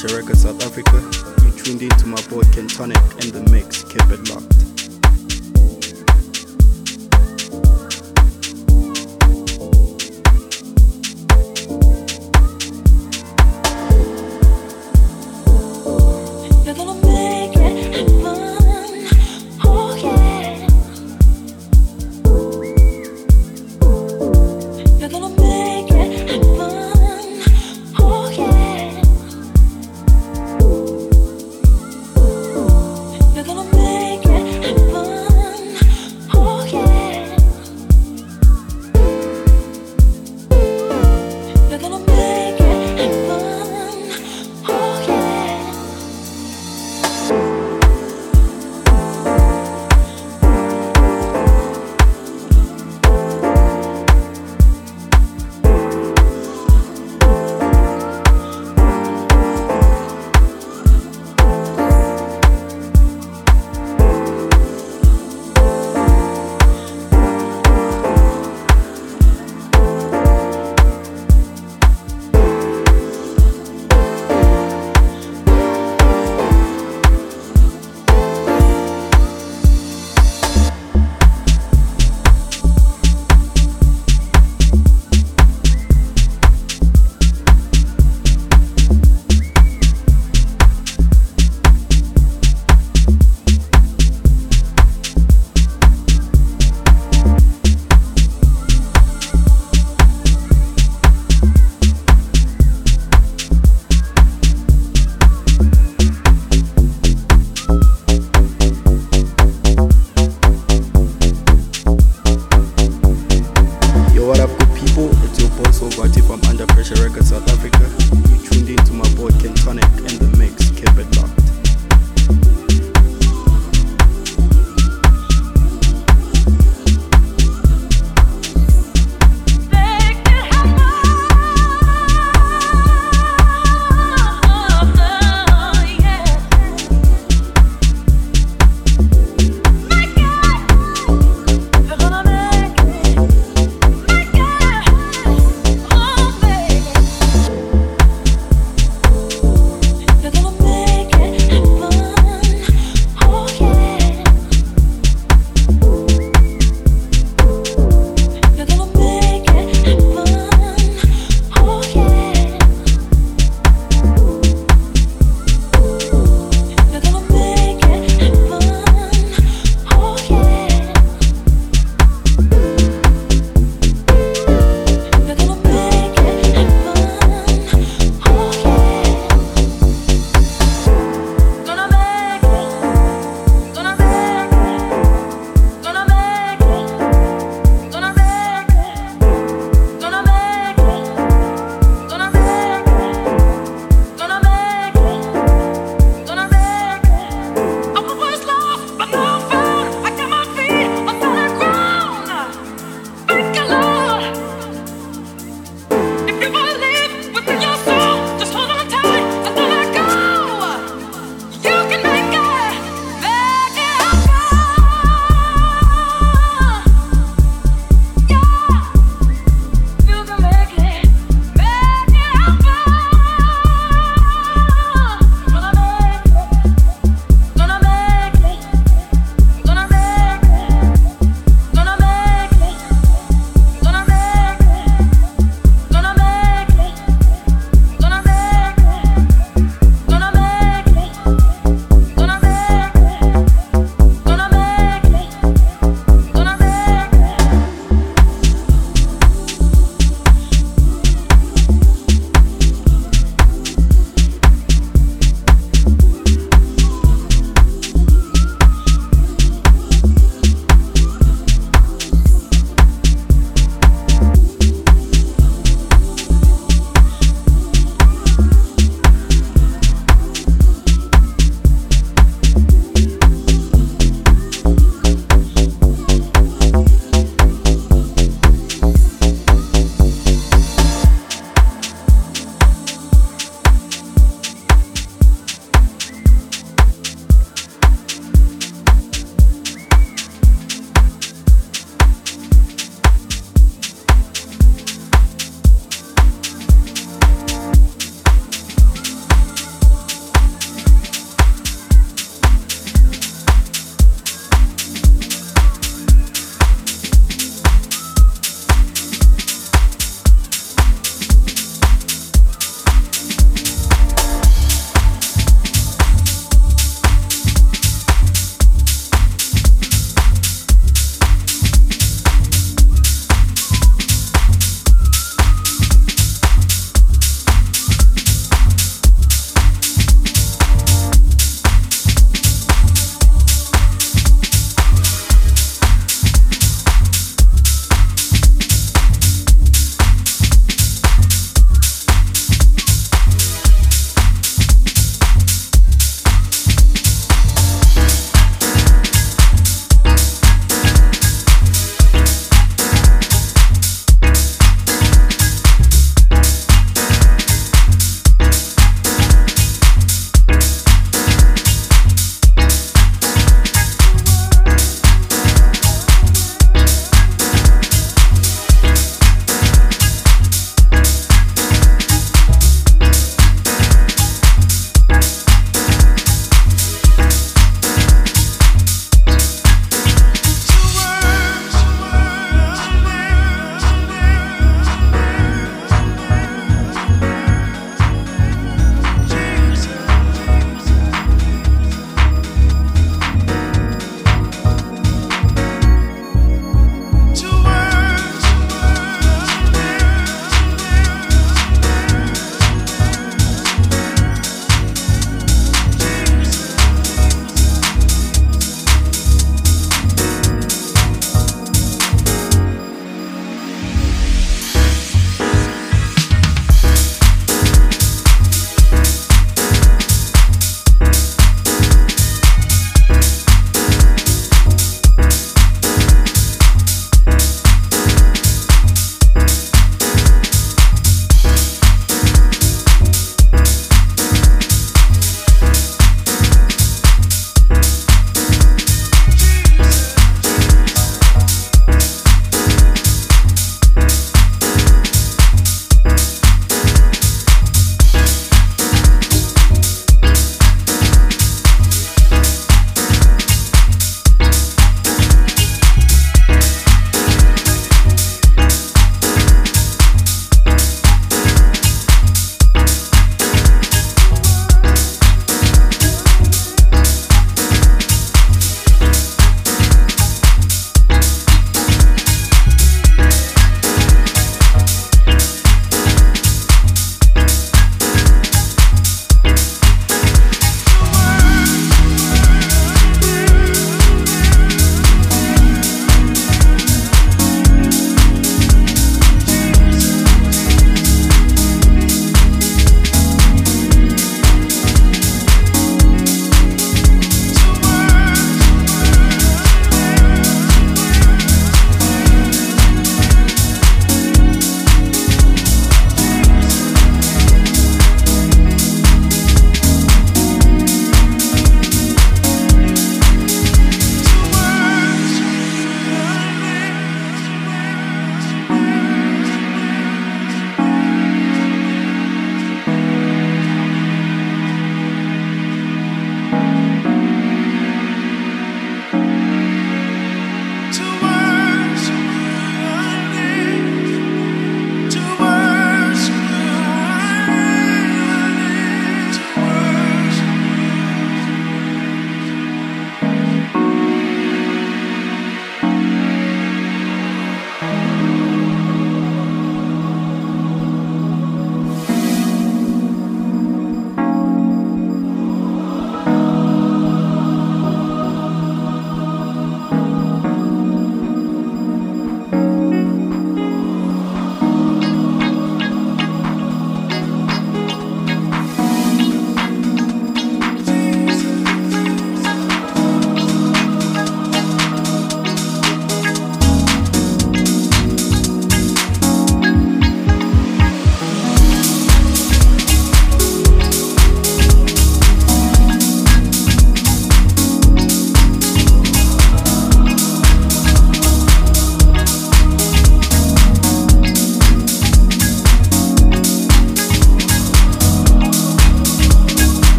Fresh Records South Africa. You tuned into my boy Kentonic.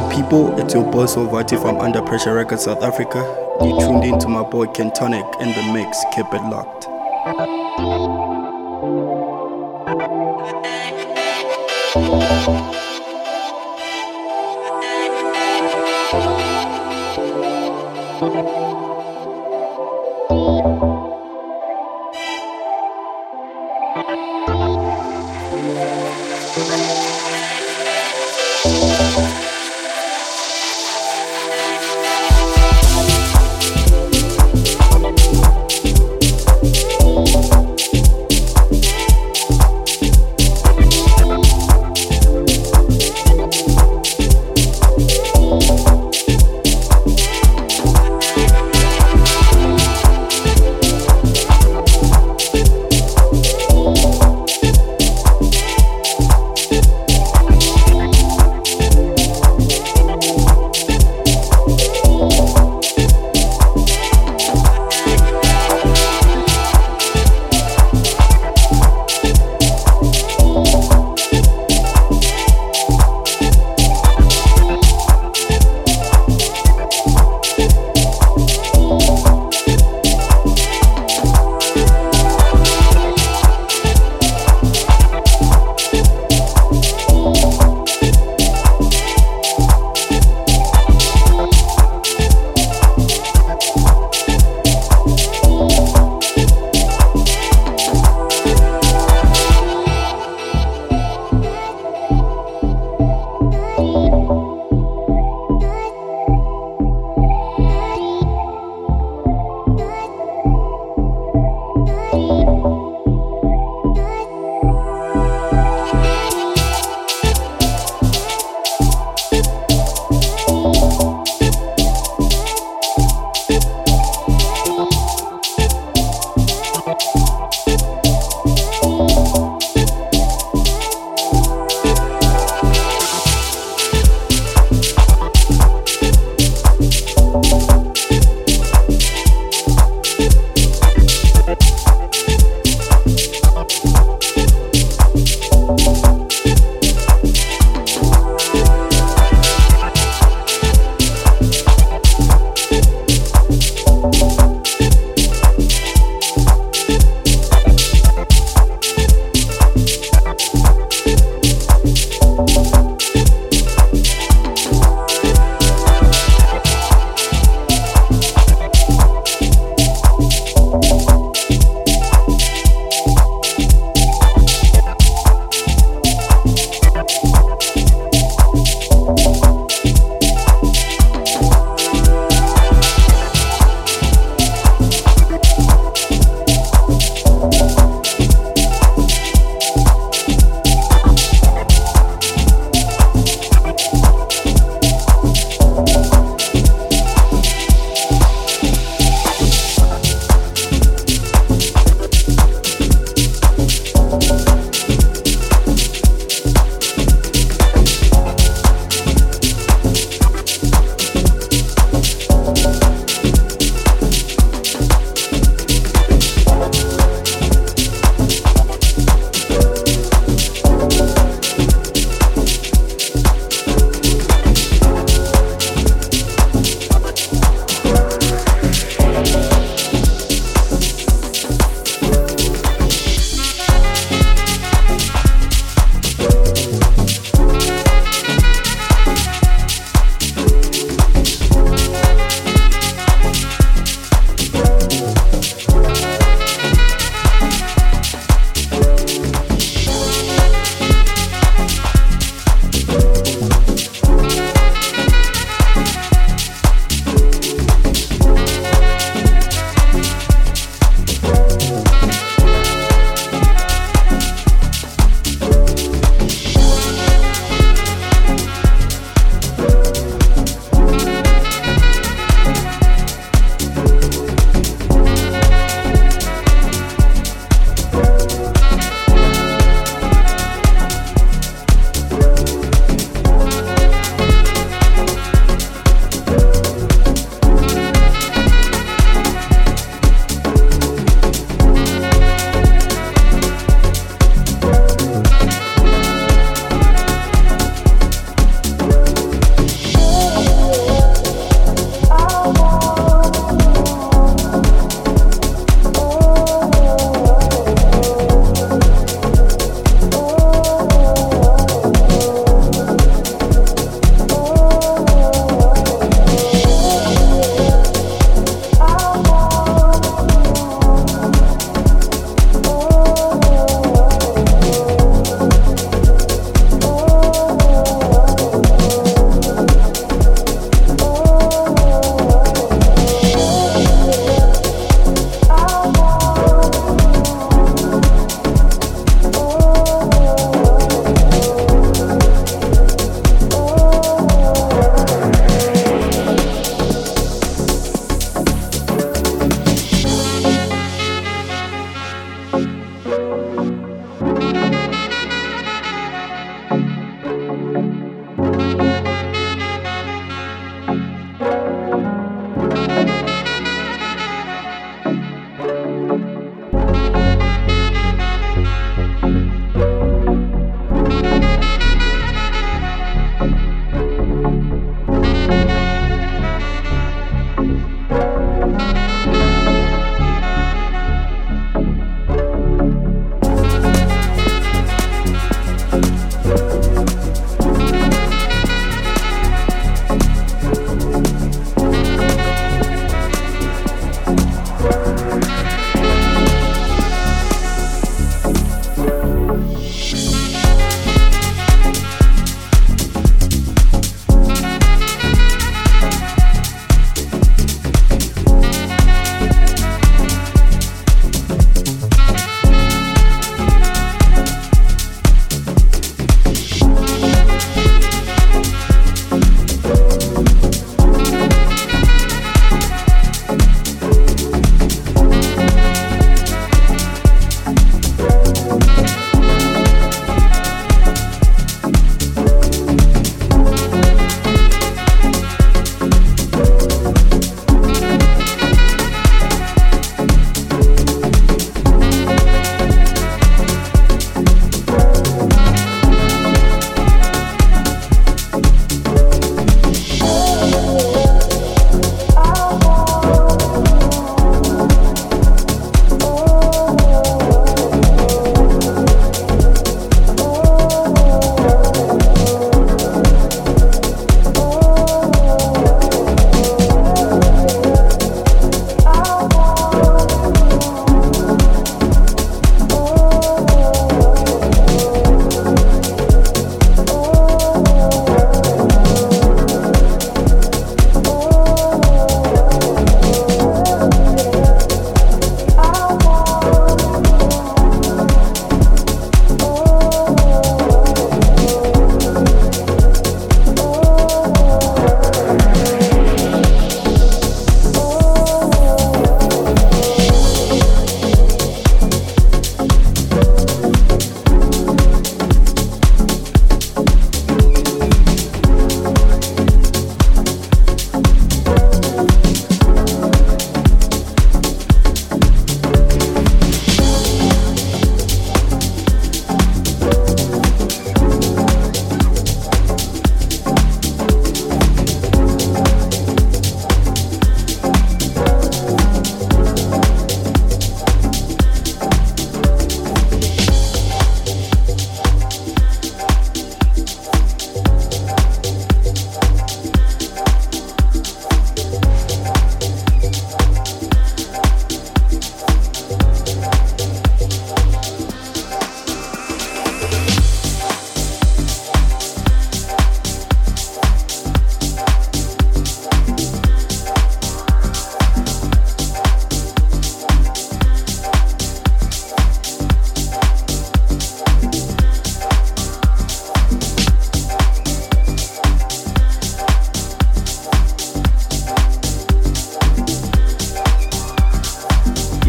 Good people? It's your boy Solvati from Under Pressure Records South Africa. You tuned in to my boy Kentonic in the mix. Keep it locked.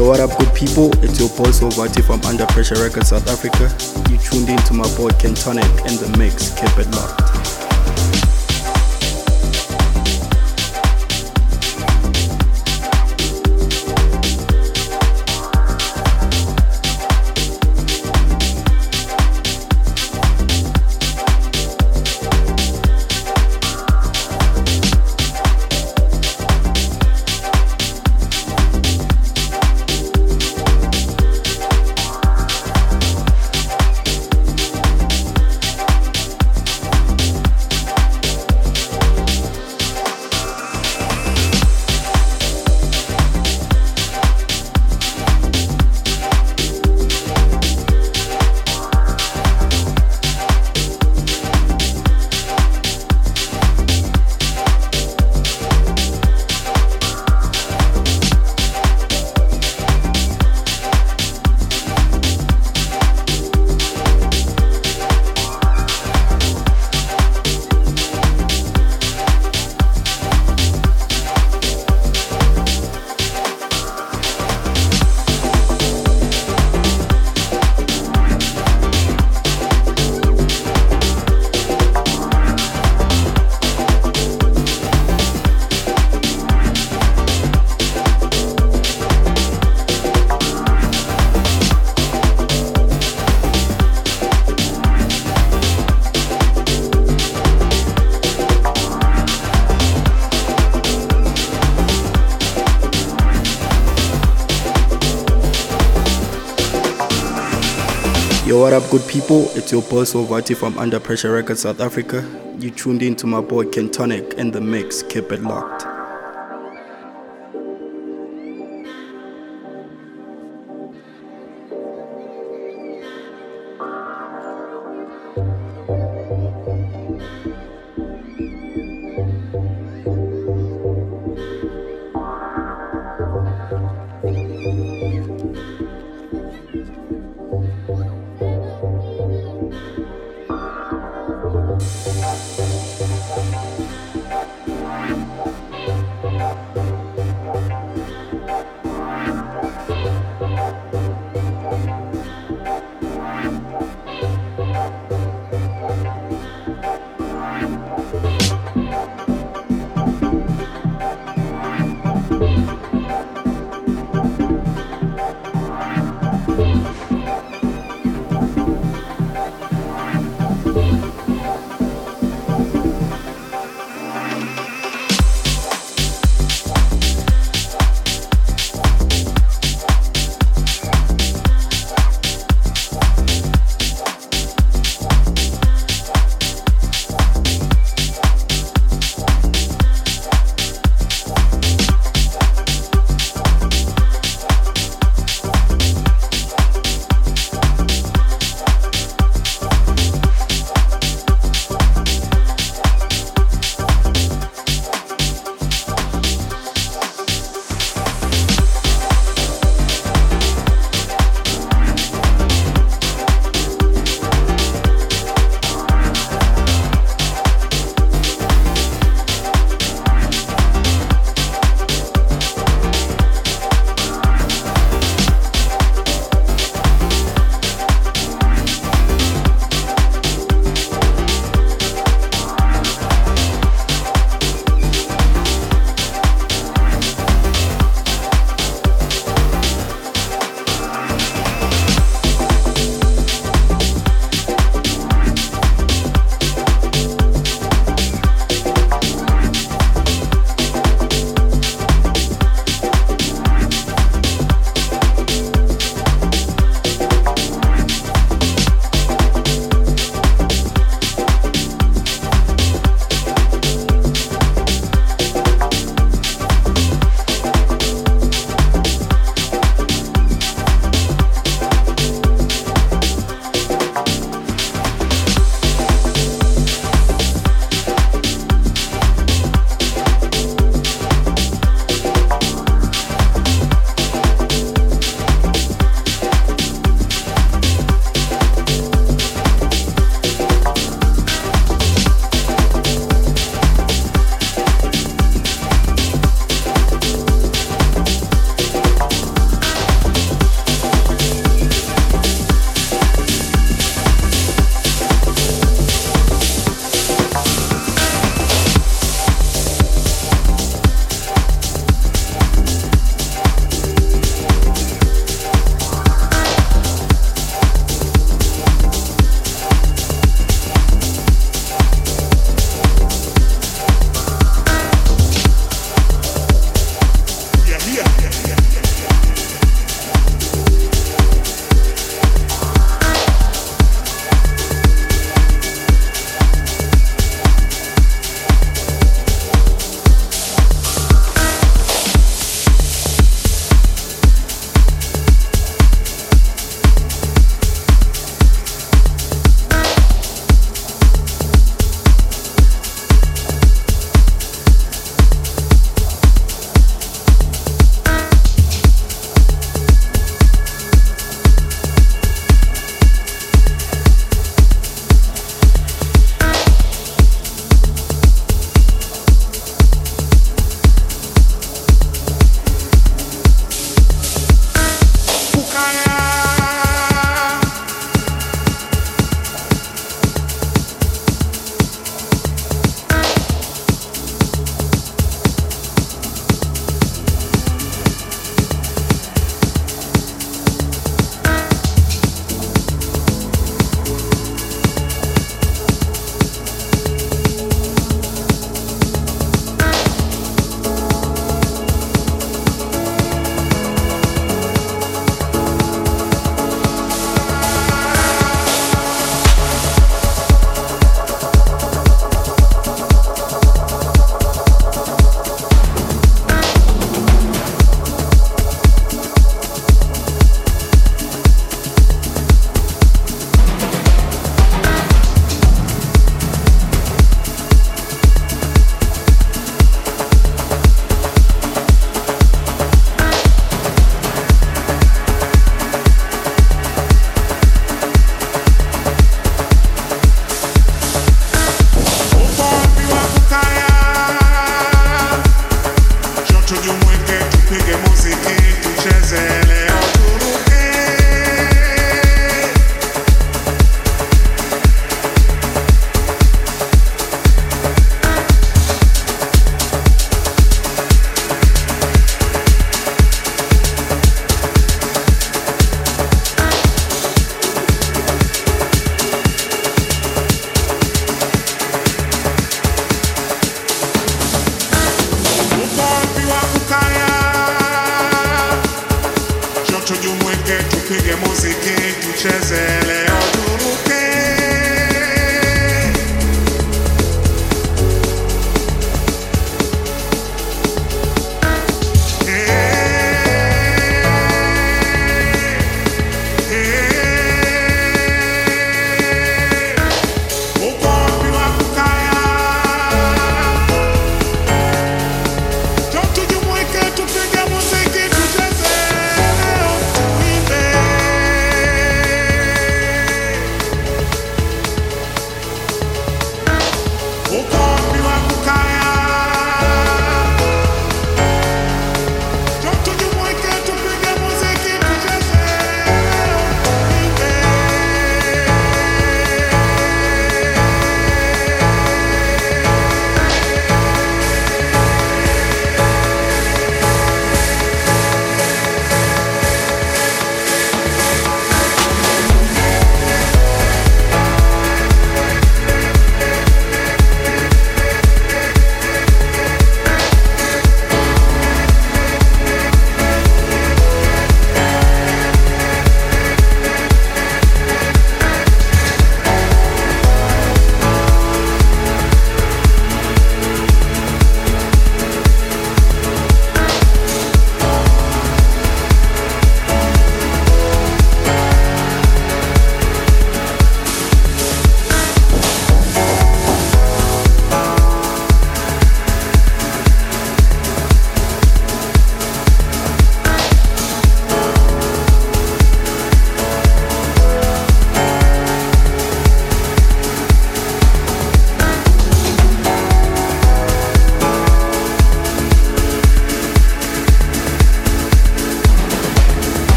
What up, good people? It's your boy Sovati from Under Pressure Records South Africa. You tuned in to my boy Kentonic and the mix. Keep it locked. Yo, what up, good people? It's your boy Sovati from Under Pressure Records South Africa. You tuned in to my boy Kentonic and the mix. Keep it locked.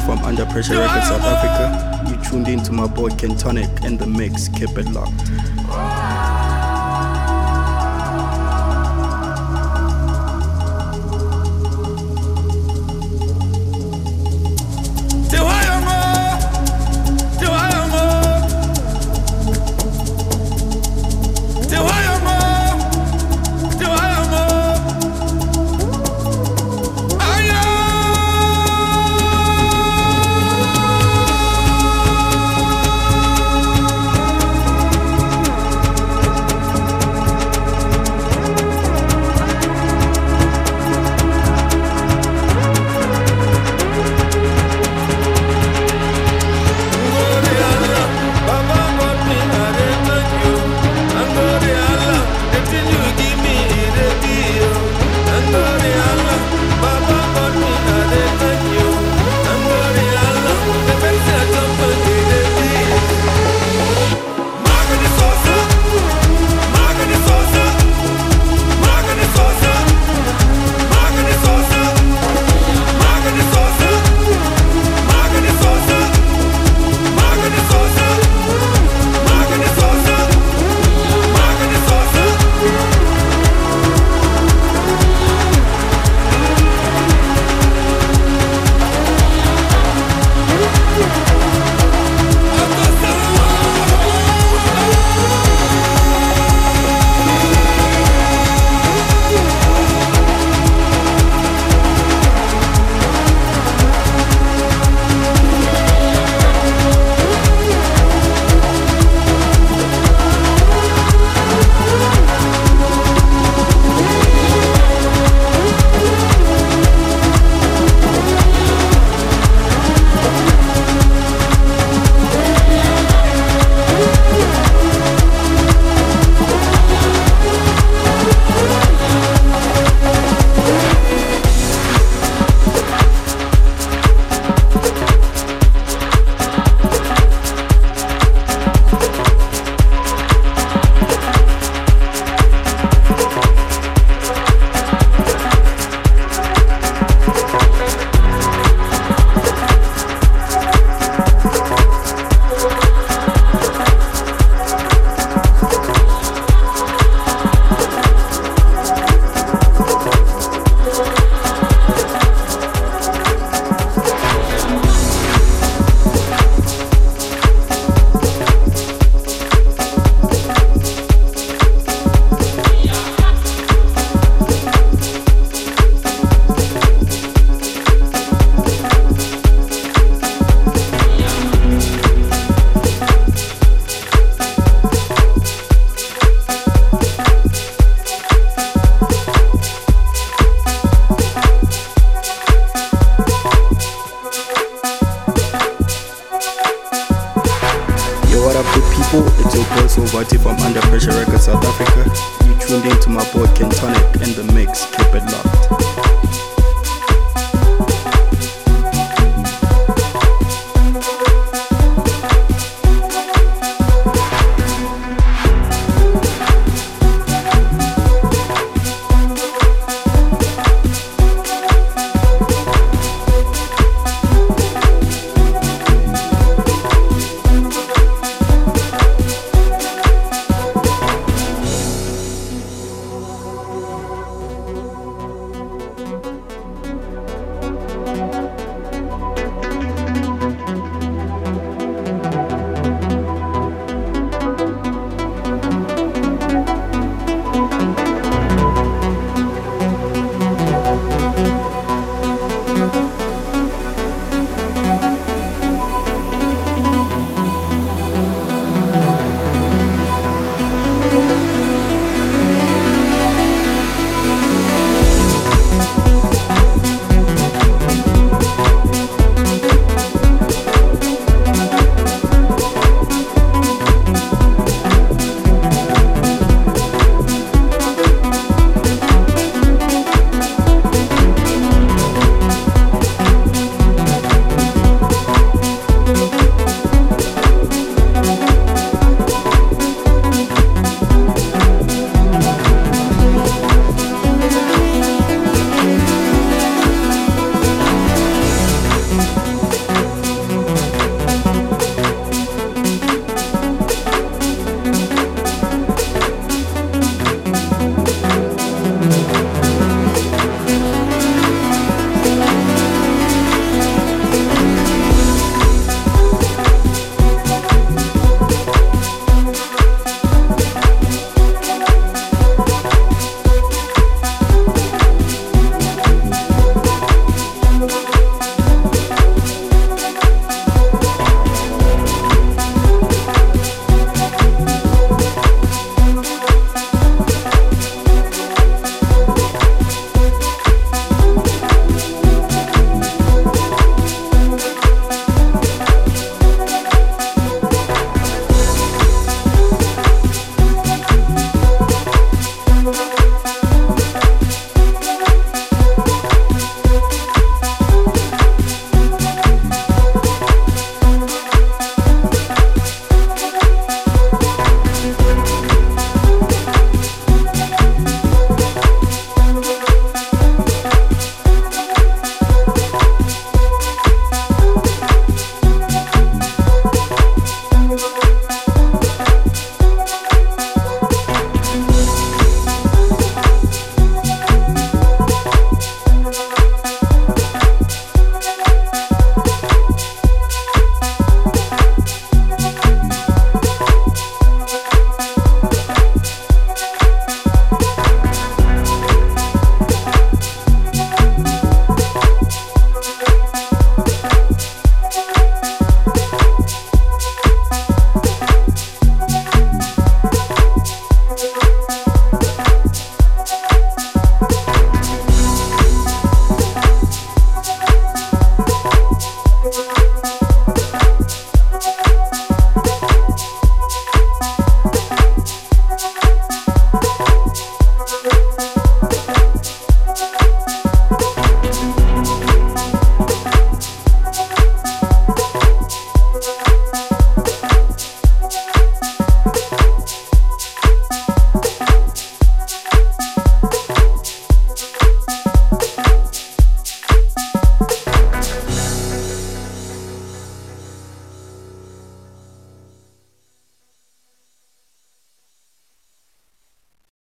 From Under Pressure Records South Africa. You tuned in to my boy Kentonic and the mix. Keep it locked.